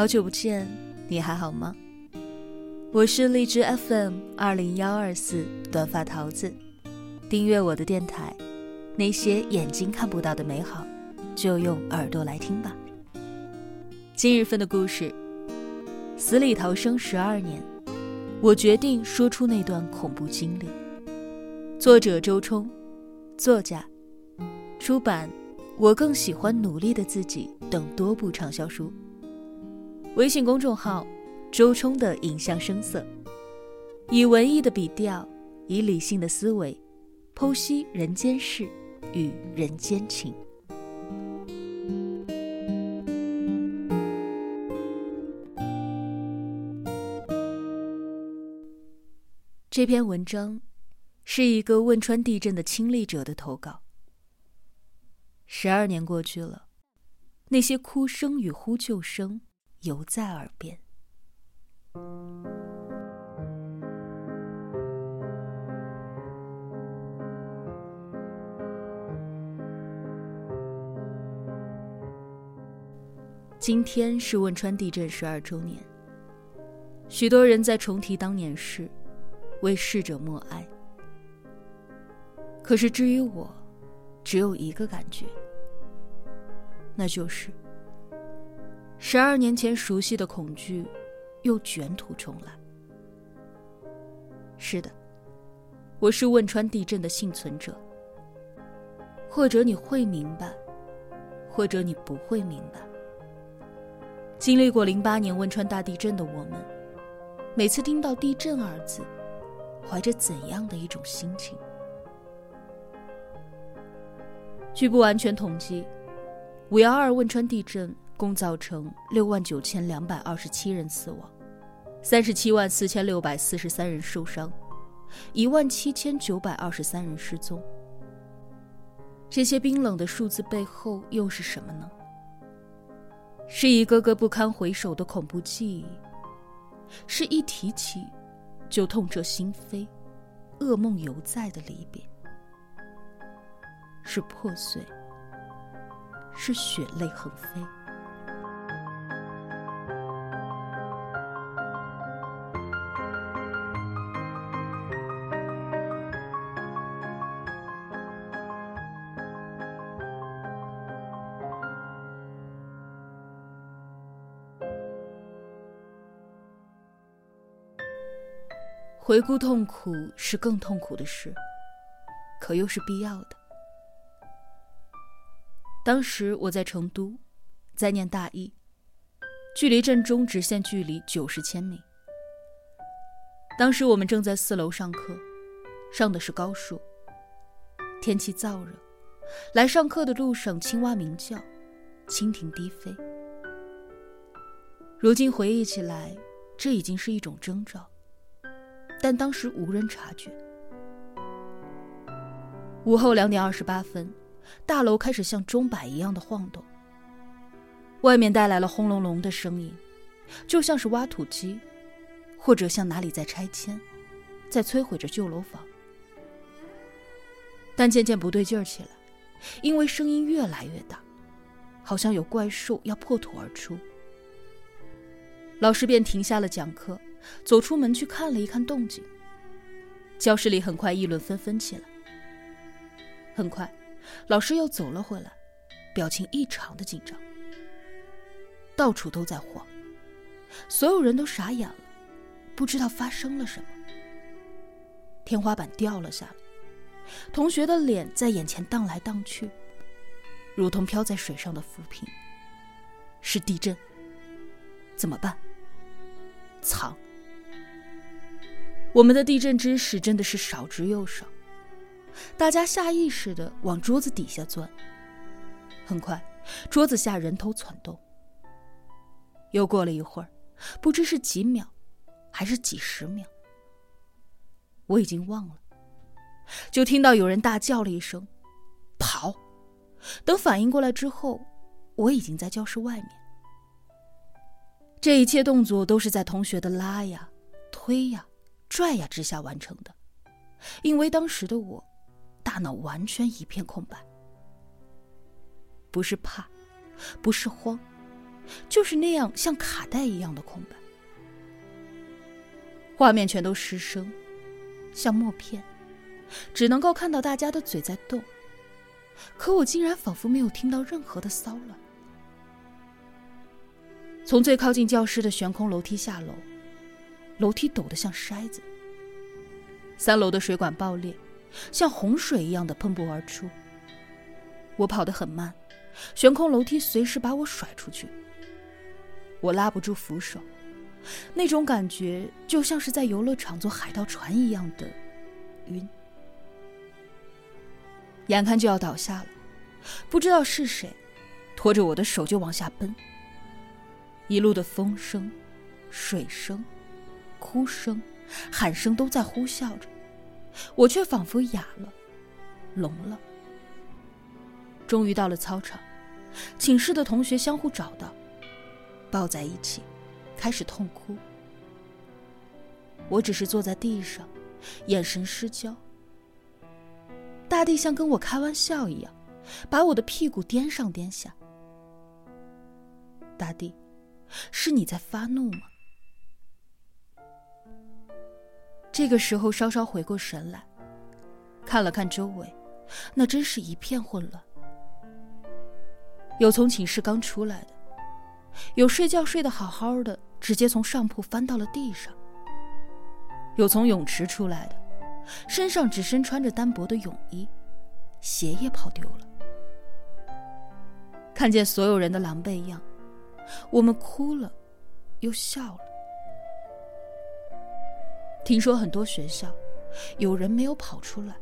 好久不见，你还好吗？我是荔枝 FM 二零幺二四短发桃子，订阅我的电台，那些眼睛看不到的美好，就用耳朵来听吧。今日份的故事：死里逃生十二年，我决定说出那段恐怖经历。作者周冲，作家，出版《我更喜欢努力的自己》等多部畅销书。微信公众号“周冲的影像声色”，以文艺的笔调，以理性的思维，剖析人间事与人间情。这篇文章是一个汶川地震的亲历者的投稿。十二年过去了，那些哭声与呼救声。犹在耳边。今天是汶川地震十二周年，许多人在重提当年事，为逝者默哀。可是至于我，只有一个感觉，那就是。十二年前熟悉的恐惧，又卷土重来。是的，我是汶川地震的幸存者。或者你会明白，或者你不会明白。经历过零八年汶川大地震的我们，每次听到“地震”二字，怀着怎样的一种心情？据不完全统计，五幺二汶川地震。共造成六万九千两百二十七人死亡，三十七万四千六百四十三人受伤，一万七千九百二十三人失踪。这些冰冷的数字背后又是什么呢？是一个个不堪回首的恐怖记忆，是一提起就痛彻心扉、噩梦犹在的离别，是破碎，是血泪横飞。回顾痛苦是更痛苦的事，可又是必要的。当时我在成都，在念大一，距离震中直线距离九十千米。当时我们正在四楼上课，上的是高数。天气燥热，来上课的路上青蛙鸣叫，蜻蜓低飞。如今回忆起来，这已经是一种征兆。但当时无人察觉。午后两点二十八分，大楼开始像钟摆一样的晃动。外面带来了轰隆隆的声音，就像是挖土机，或者像哪里在拆迁，在摧毁着旧楼房。但渐渐不对劲儿起来，因为声音越来越大，好像有怪兽要破土而出。老师便停下了讲课。走出门去看了一看动静，教室里很快议论纷纷起来。很快，老师又走了回来，表情异常的紧张。到处都在晃，所有人都傻眼了，不知道发生了什么。天花板掉了下来，同学的脸在眼前荡来荡去，如同飘在水上的浮萍。是地震，怎么办？藏。我们的地震知识真的是少之又少，大家下意识的往桌子底下钻。很快，桌子下人头攒动。又过了一会儿，不知是几秒，还是几十秒，我已经忘了。就听到有人大叫了一声：“跑！”等反应过来之后，我已经在教室外面。这一切动作都是在同学的拉呀、推呀。拽呀之下完成的，因为当时的我，大脑完全一片空白，不是怕，不是慌，就是那样像卡带一样的空白，画面全都失声，像默片，只能够看到大家的嘴在动，可我竟然仿佛没有听到任何的骚乱。从最靠近教室的悬空楼梯下楼，楼梯抖得像筛子，三楼的水管爆裂，像洪水一样的喷薄而出。我跑得很慢，悬空楼梯随时把我甩出去。我拉不住扶手，那种感觉就像是在游乐场坐海盗船一样的晕。眼看就要倒下了，不知道是谁拖着我的手就往下奔。一路的风声、水声、哭声、喊声都在呼啸着，我却仿佛哑了、聋了。终于到了操场，寝室的同学相互找到。抱在一起，开始痛哭。我只是坐在地上，眼神失焦。大地像跟我开玩笑一样，把我的屁股颠上颠下。大地，是你在发怒吗？这个时候稍稍回过神来，看了看周围，那真是一片混乱。有从寝室刚出来的。有睡觉睡得好好的，直接从上铺翻到了地上；有从泳池出来的，身上只身穿着单薄的泳衣，鞋也跑丢了。看见所有人的狼狈样，我们哭了，又笑了。听说很多学校，有人没有跑出来，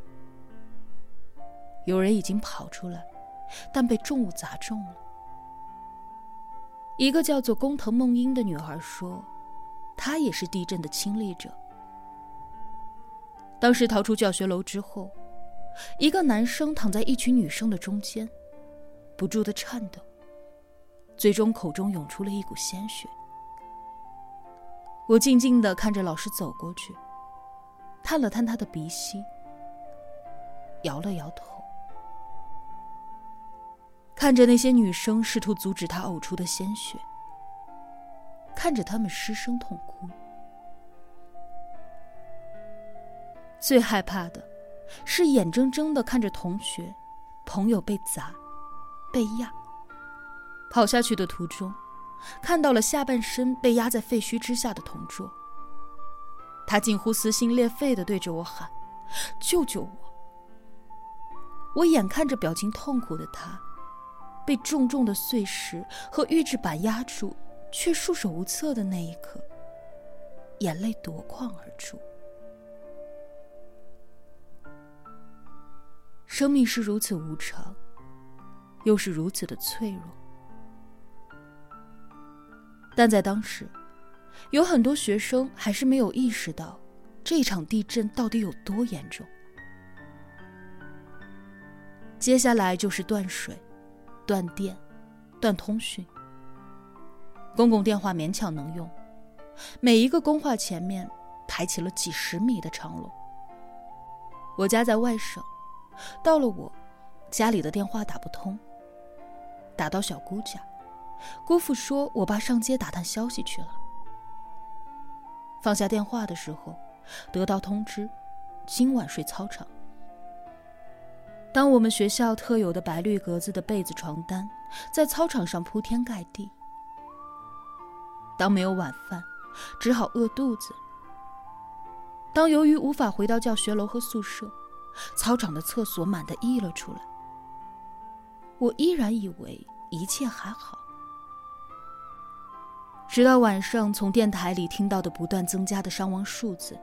有人已经跑出来，但被重物砸中了。一个叫做工藤梦英的女孩说：“她也是地震的亲历者。当时逃出教学楼之后，一个男生躺在一群女生的中间，不住的颤抖，最终口中涌出了一股鲜血。我静静的看着老师走过去，探了探他的鼻息，摇了摇头。”看着那些女生试图阻止他呕出的鲜血，看着他们失声痛哭，最害怕的是眼睁睁的看着同学、朋友被砸、被压。跑下去的途中，看到了下半身被压在废墟之下的同桌，他近乎撕心裂肺的对着我喊：“救救我！”我眼看着表情痛苦的他。被重重的碎石和预制板压住，却束手无策的那一刻，眼泪夺眶而出。生命是如此无常，又是如此的脆弱。但在当时，有很多学生还是没有意识到这场地震到底有多严重。接下来就是断水。断电，断通讯。公共电话勉强能用，每一个公话前面排起了几十米的长龙。我家在外省，到了我，家里的电话打不通。打到小姑家，姑父说我爸上街打探消息去了。放下电话的时候，得到通知，今晚睡操场。当我们学校特有的白绿格子的被子床单在操场上铺天盖地，当没有晚饭，只好饿肚子；当由于无法回到教学楼和宿舍，操场的厕所满得溢了出来，我依然以为一切还好。直到晚上从电台里听到的不断增加的伤亡数字，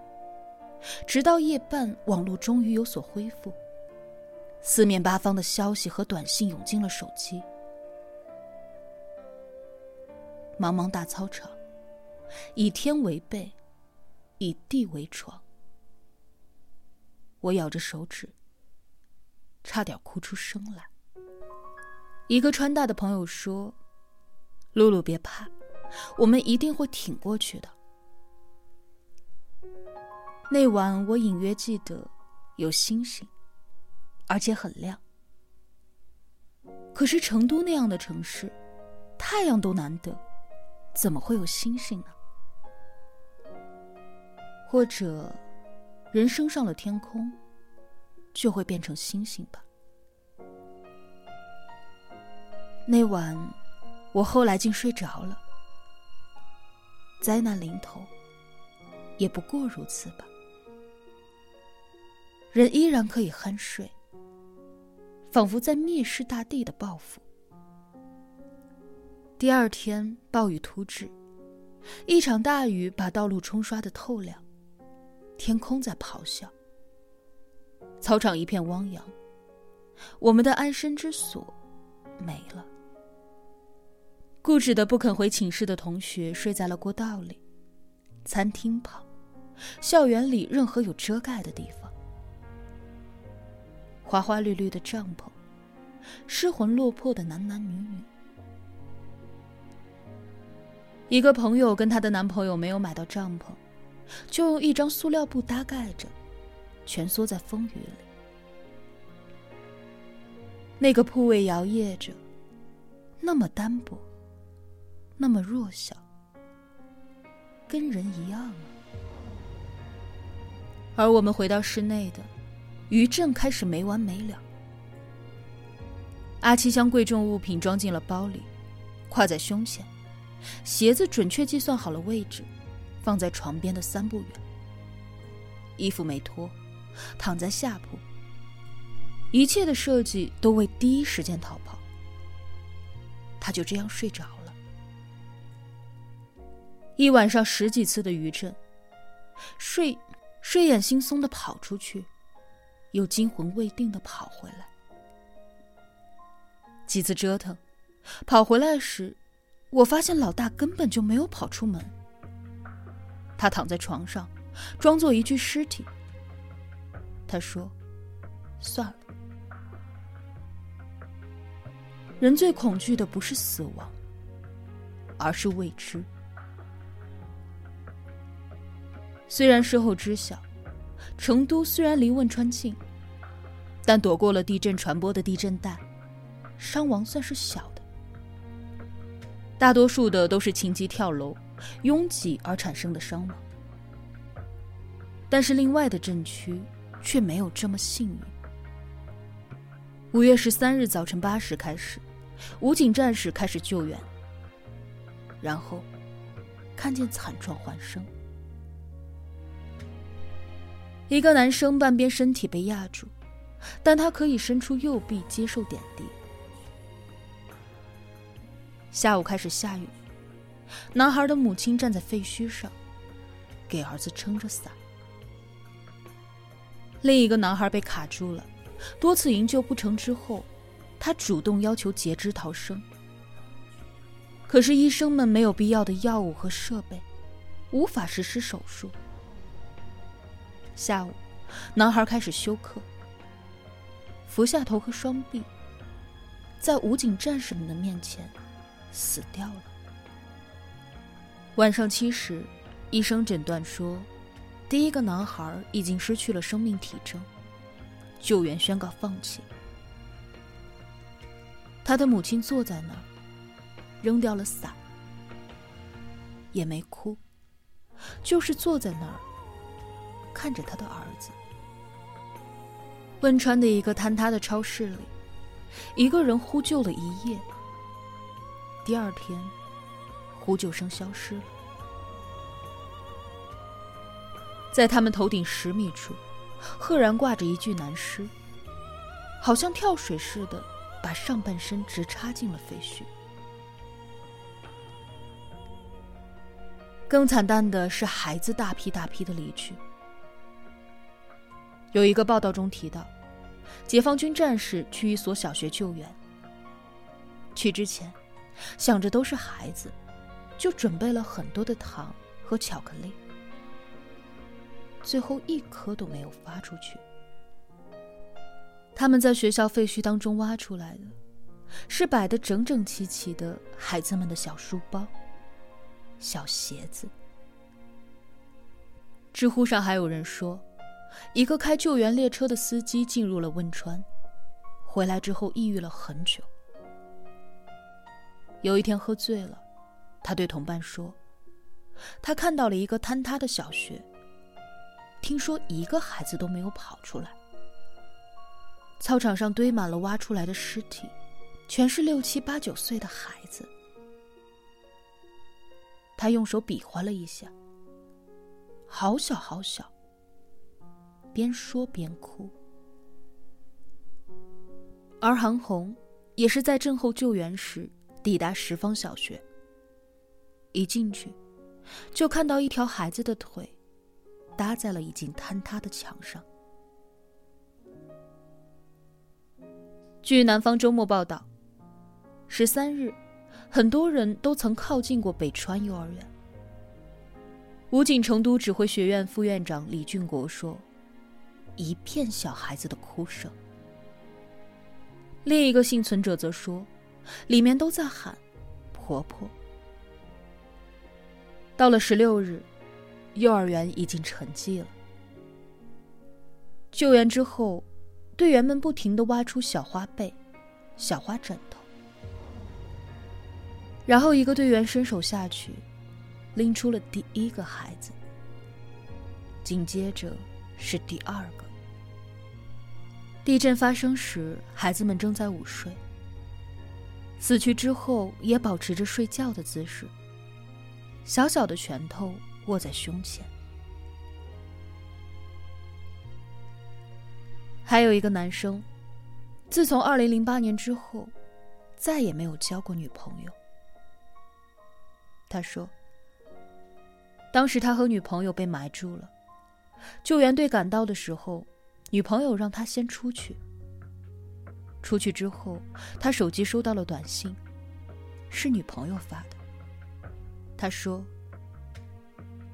直到夜半网络终于有所恢复。四面八方的消息和短信涌进了手机。茫茫大操场，以天为被，以地为床。我咬着手指，差点哭出声来。一个川大的朋友说：“露露，别怕，我们一定会挺过去的。”那晚，我隐约记得有星星。而且很亮。可是成都那样的城市，太阳都难得，怎么会有星星呢？或者，人升上了天空，就会变成星星吧？那晚，我后来竟睡着了。灾难临头，也不过如此吧。人依然可以酣睡，仿佛在蔑视大地的报复。第二天暴雨突至，一场大雨把道路冲刷的透亮，天空在咆哮，操场一片汪洋，我们的安身之所没了。固执的不肯回寝室的同学睡在了过道里、餐厅旁、校园里任何有遮盖的地方。花花绿绿的帐篷，失魂落魄的男男女女。一个朋友跟她的男朋友没有买到帐篷，就用一张塑料布搭盖着，蜷缩在风雨里。那个铺位摇曳着，那么单薄，那么弱小，跟人一样啊。而我们回到室内的。余震开始没完没了。阿七将贵重物品装进了包里，挎在胸前，鞋子准确计算好了位置，放在床边的三步远。衣服没脱，躺在下铺。一切的设计都为第一时间逃跑。他就这样睡着了。一晚上十几次的余震，睡睡眼惺忪的跑出去。又惊魂未定的跑回来，几次折腾，跑回来时，我发现老大根本就没有跑出门。他躺在床上，装作一具尸体。他说：“算了，人最恐惧的不是死亡，而是未知。虽然事后知晓。”成都虽然离汶川近，但躲过了地震传播的地震带，伤亡算是小的。大多数的都是情急跳楼、拥挤而产生的伤亡。但是另外的震区却没有这么幸运。五月十三日早晨八时开始，武警战士开始救援，然后看见惨状环生。一个男生半边身体被压住，但他可以伸出右臂接受点滴。下午开始下雨，男孩的母亲站在废墟上，给儿子撑着伞。另一个男孩被卡住了，多次营救不成之后，他主动要求截肢逃生。可是医生们没有必要的药物和设备，无法实施手术。下午，男孩开始休克，俯下头和双臂，在武警战士们的面前死掉了。晚上七时，医生诊断说，第一个男孩已经失去了生命体征，救援宣告放弃。他的母亲坐在那儿，扔掉了伞，也没哭，就是坐在那儿。看着他的儿子。汶川的一个坍塌的超市里，一个人呼救了一夜。第二天，呼救声消失了。在他们头顶十米处，赫然挂着一具男尸，好像跳水似的，把上半身直插进了废墟。更惨淡的是，孩子大批大批的离去。有一个报道中提到，解放军战士去一所小学救援。去之前，想着都是孩子，就准备了很多的糖和巧克力，最后一颗都没有发出去。他们在学校废墟当中挖出来的，是摆得整整齐齐的孩子们的小书包、小鞋子。知乎上还有人说。一个开救援列车的司机进入了汶川，回来之后抑郁了很久。有一天喝醉了，他对同伴说：“他看到了一个坍塌的小学，听说一个孩子都没有跑出来。操场上堆满了挖出来的尸体，全是六七八九岁的孩子。”他用手比划了一下，好小好小。边说边哭。而韩红也是在震后救援时抵达十方小学。一进去，就看到一条孩子的腿搭在了已经坍塌的墙上。据南方周末报道，十三日，很多人都曾靠近过北川幼儿园。武警成都指挥学院副院长李俊国说。一片小孩子的哭声。另一个幸存者则说，里面都在喊“婆婆”。到了十六日，幼儿园已经沉寂了。救援之后，队员们不停的挖出小花被、小花枕头，然后一个队员伸手下去，拎出了第一个孩子，紧接着是第二个。地震发生时，孩子们正在午睡。死去之后，也保持着睡觉的姿势，小小的拳头握在胸前。还有一个男生，自从二零零八年之后，再也没有交过女朋友。他说，当时他和女朋友被埋住了，救援队赶到的时候。女朋友让他先出去。出去之后，他手机收到了短信，是女朋友发的。他说：“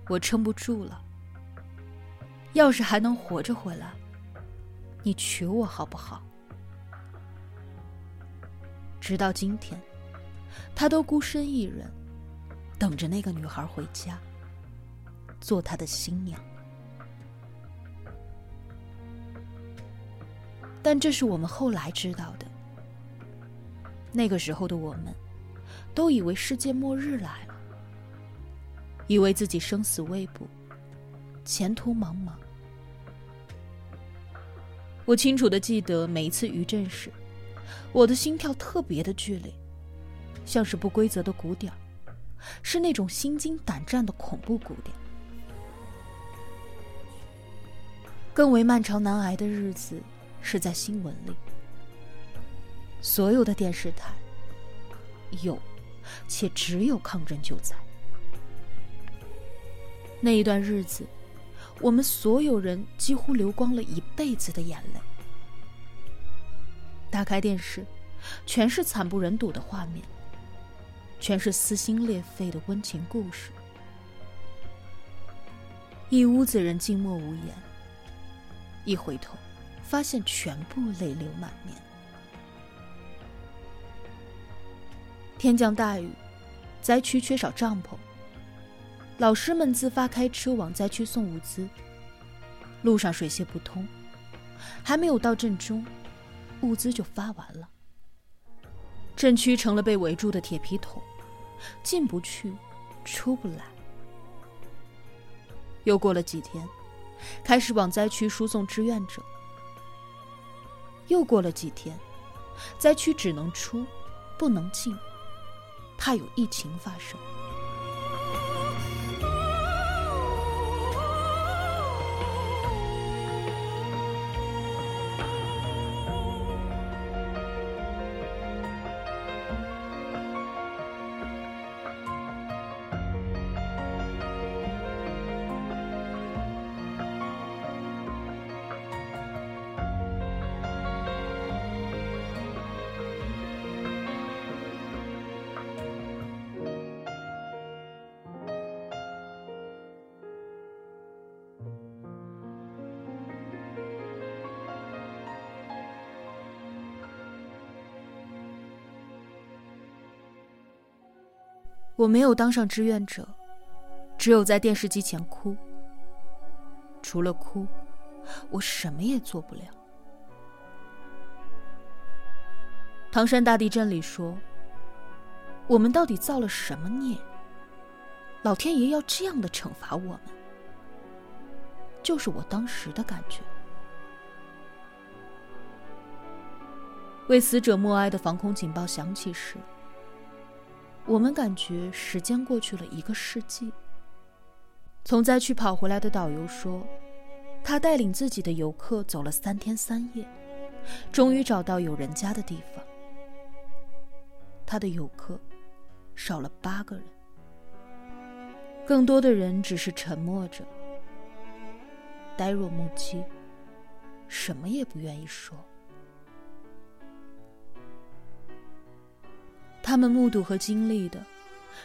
我撑不住了，要是还能活着回来，你娶我好不好？”直到今天，他都孤身一人，等着那个女孩回家，做他的新娘。但这是我们后来知道的。那个时候的我们，都以为世界末日来了，以为自己生死未卜，前途茫茫。我清楚的记得每一次余震时，我的心跳特别的剧烈，像是不规则的鼓点是那种心惊胆战的恐怖鼓点。更为漫长难挨的日子。是在新闻里，所有的电视台有，且只有抗震救灾。那一段日子，我们所有人几乎流光了一辈子的眼泪。打开电视，全是惨不忍睹的画面，全是撕心裂肺的温情故事。一屋子人静默无言，一回头。发现全部泪流满面。天降大雨，灾区缺少帐篷，老师们自发开车往灾区送物资。路上水泄不通，还没有到镇中，物资就发完了。镇区成了被围住的铁皮桶，进不去，出不来。又过了几天，开始往灾区输送志愿者。又过了几天，灾区只能出，不能进，怕有疫情发生。我没有当上志愿者，只有在电视机前哭。除了哭，我什么也做不了。唐山大地震里说，我们到底造了什么孽？老天爷要这样的惩罚我们？就是我当时的感觉。为死者默哀的防空警报响起时，我们感觉时间过去了一个世纪。从灾区跑回来的导游说，他带领自己的游客走了三天三夜，终于找到有人家的地方。他的游客少了八个人，更多的人只是沉默着，呆若木鸡，什么也不愿意说。他们目睹和经历的，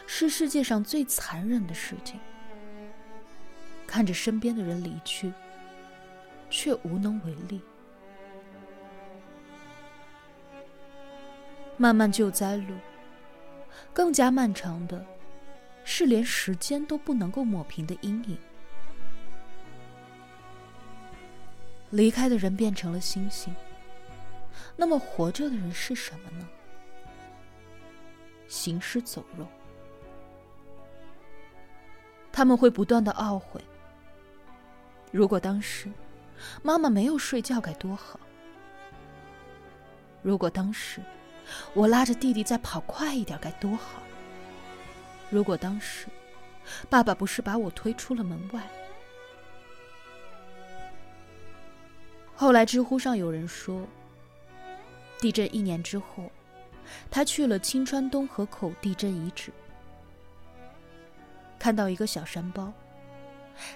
是世界上最残忍的事情。看着身边的人离去，却无能为力。漫漫救灾路，更加漫长的，是连时间都不能够抹平的阴影。离开的人变成了星星，那么活着的人是什么呢？行尸走肉，他们会不断的懊悔。如果当时妈妈没有睡觉该多好！如果当时我拉着弟弟再跑快一点该多好！如果当时爸爸不是把我推出了门外！后来知乎上有人说，地震一年之后。他去了青川东河口地震遗址，看到一个小山包，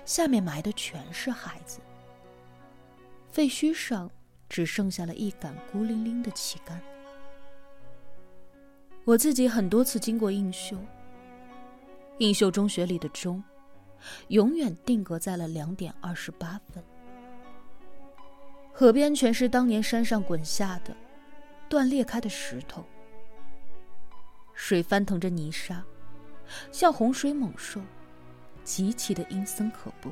下面埋的全是孩子，废墟上只剩下了一杆孤零零的旗杆。我自己很多次经过映秀，映秀中学里的钟，永远定格在了两点二十八分。河边全是当年山上滚下的断裂开的石头。水翻腾着泥沙，像洪水猛兽，极其的阴森可怖。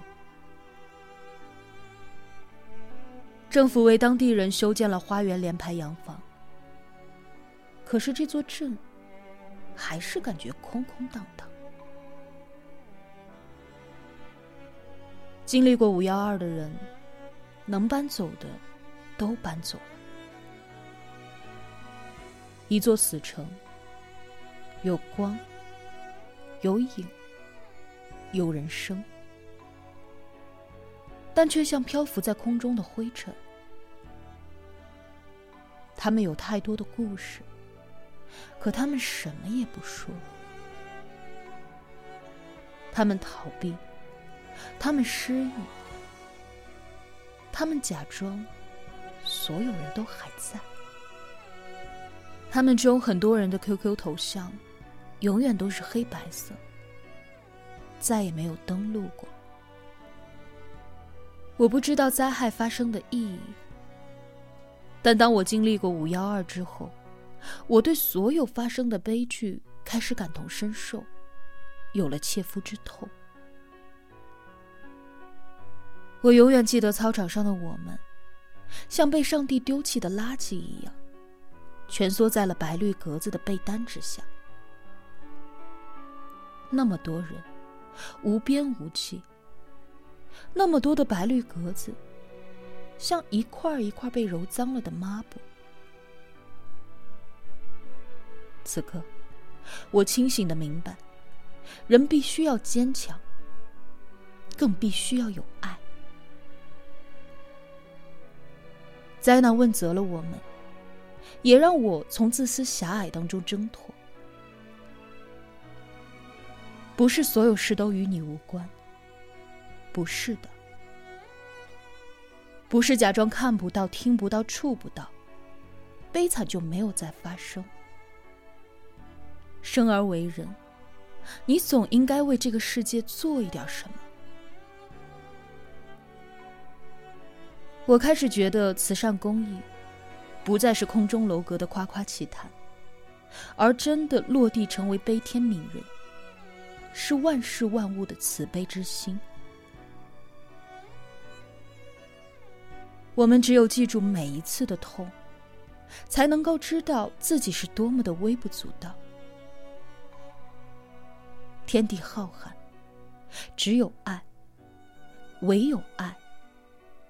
政府为当地人修建了花园连排洋房，可是这座镇还是感觉空空荡荡。经历过五幺二的人，能搬走的都搬走了，一座死城。有光，有影，有人生，但却像漂浮在空中的灰尘。他们有太多的故事，可他们什么也不说。他们逃避，他们失忆，他们假装所有人都还在。他们中很多人的 QQ 头像。永远都是黑白色，再也没有登录过。我不知道灾害发生的意义，但当我经历过五幺二之后，我对所有发生的悲剧开始感同身受，有了切肤之痛。我永远记得操场上的我们，像被上帝丢弃的垃圾一样，蜷缩在了白绿格子的被单之下。那么多人，无边无际。那么多的白绿格子，像一块一块被揉脏了的抹布。此刻，我清醒的明白，人必须要坚强，更必须要有爱。灾难问责了我们，也让我从自私狭隘当中挣脱。不是所有事都与你无关。不是的，不是假装看不到、听不到、触不到，悲惨就没有再发生。生而为人，你总应该为这个世界做一点什么。我开始觉得慈善公益，不再是空中楼阁的夸夸其谈，而真的落地成为悲天悯人。是万事万物的慈悲之心。我们只有记住每一次的痛才能够知道自己是多么的微不足道。天地浩瀚只有爱唯有爱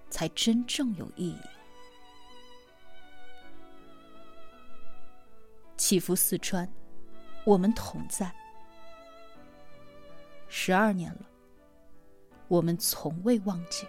才真正有意义。祈福四川我们同在。十二年了我们从未忘记。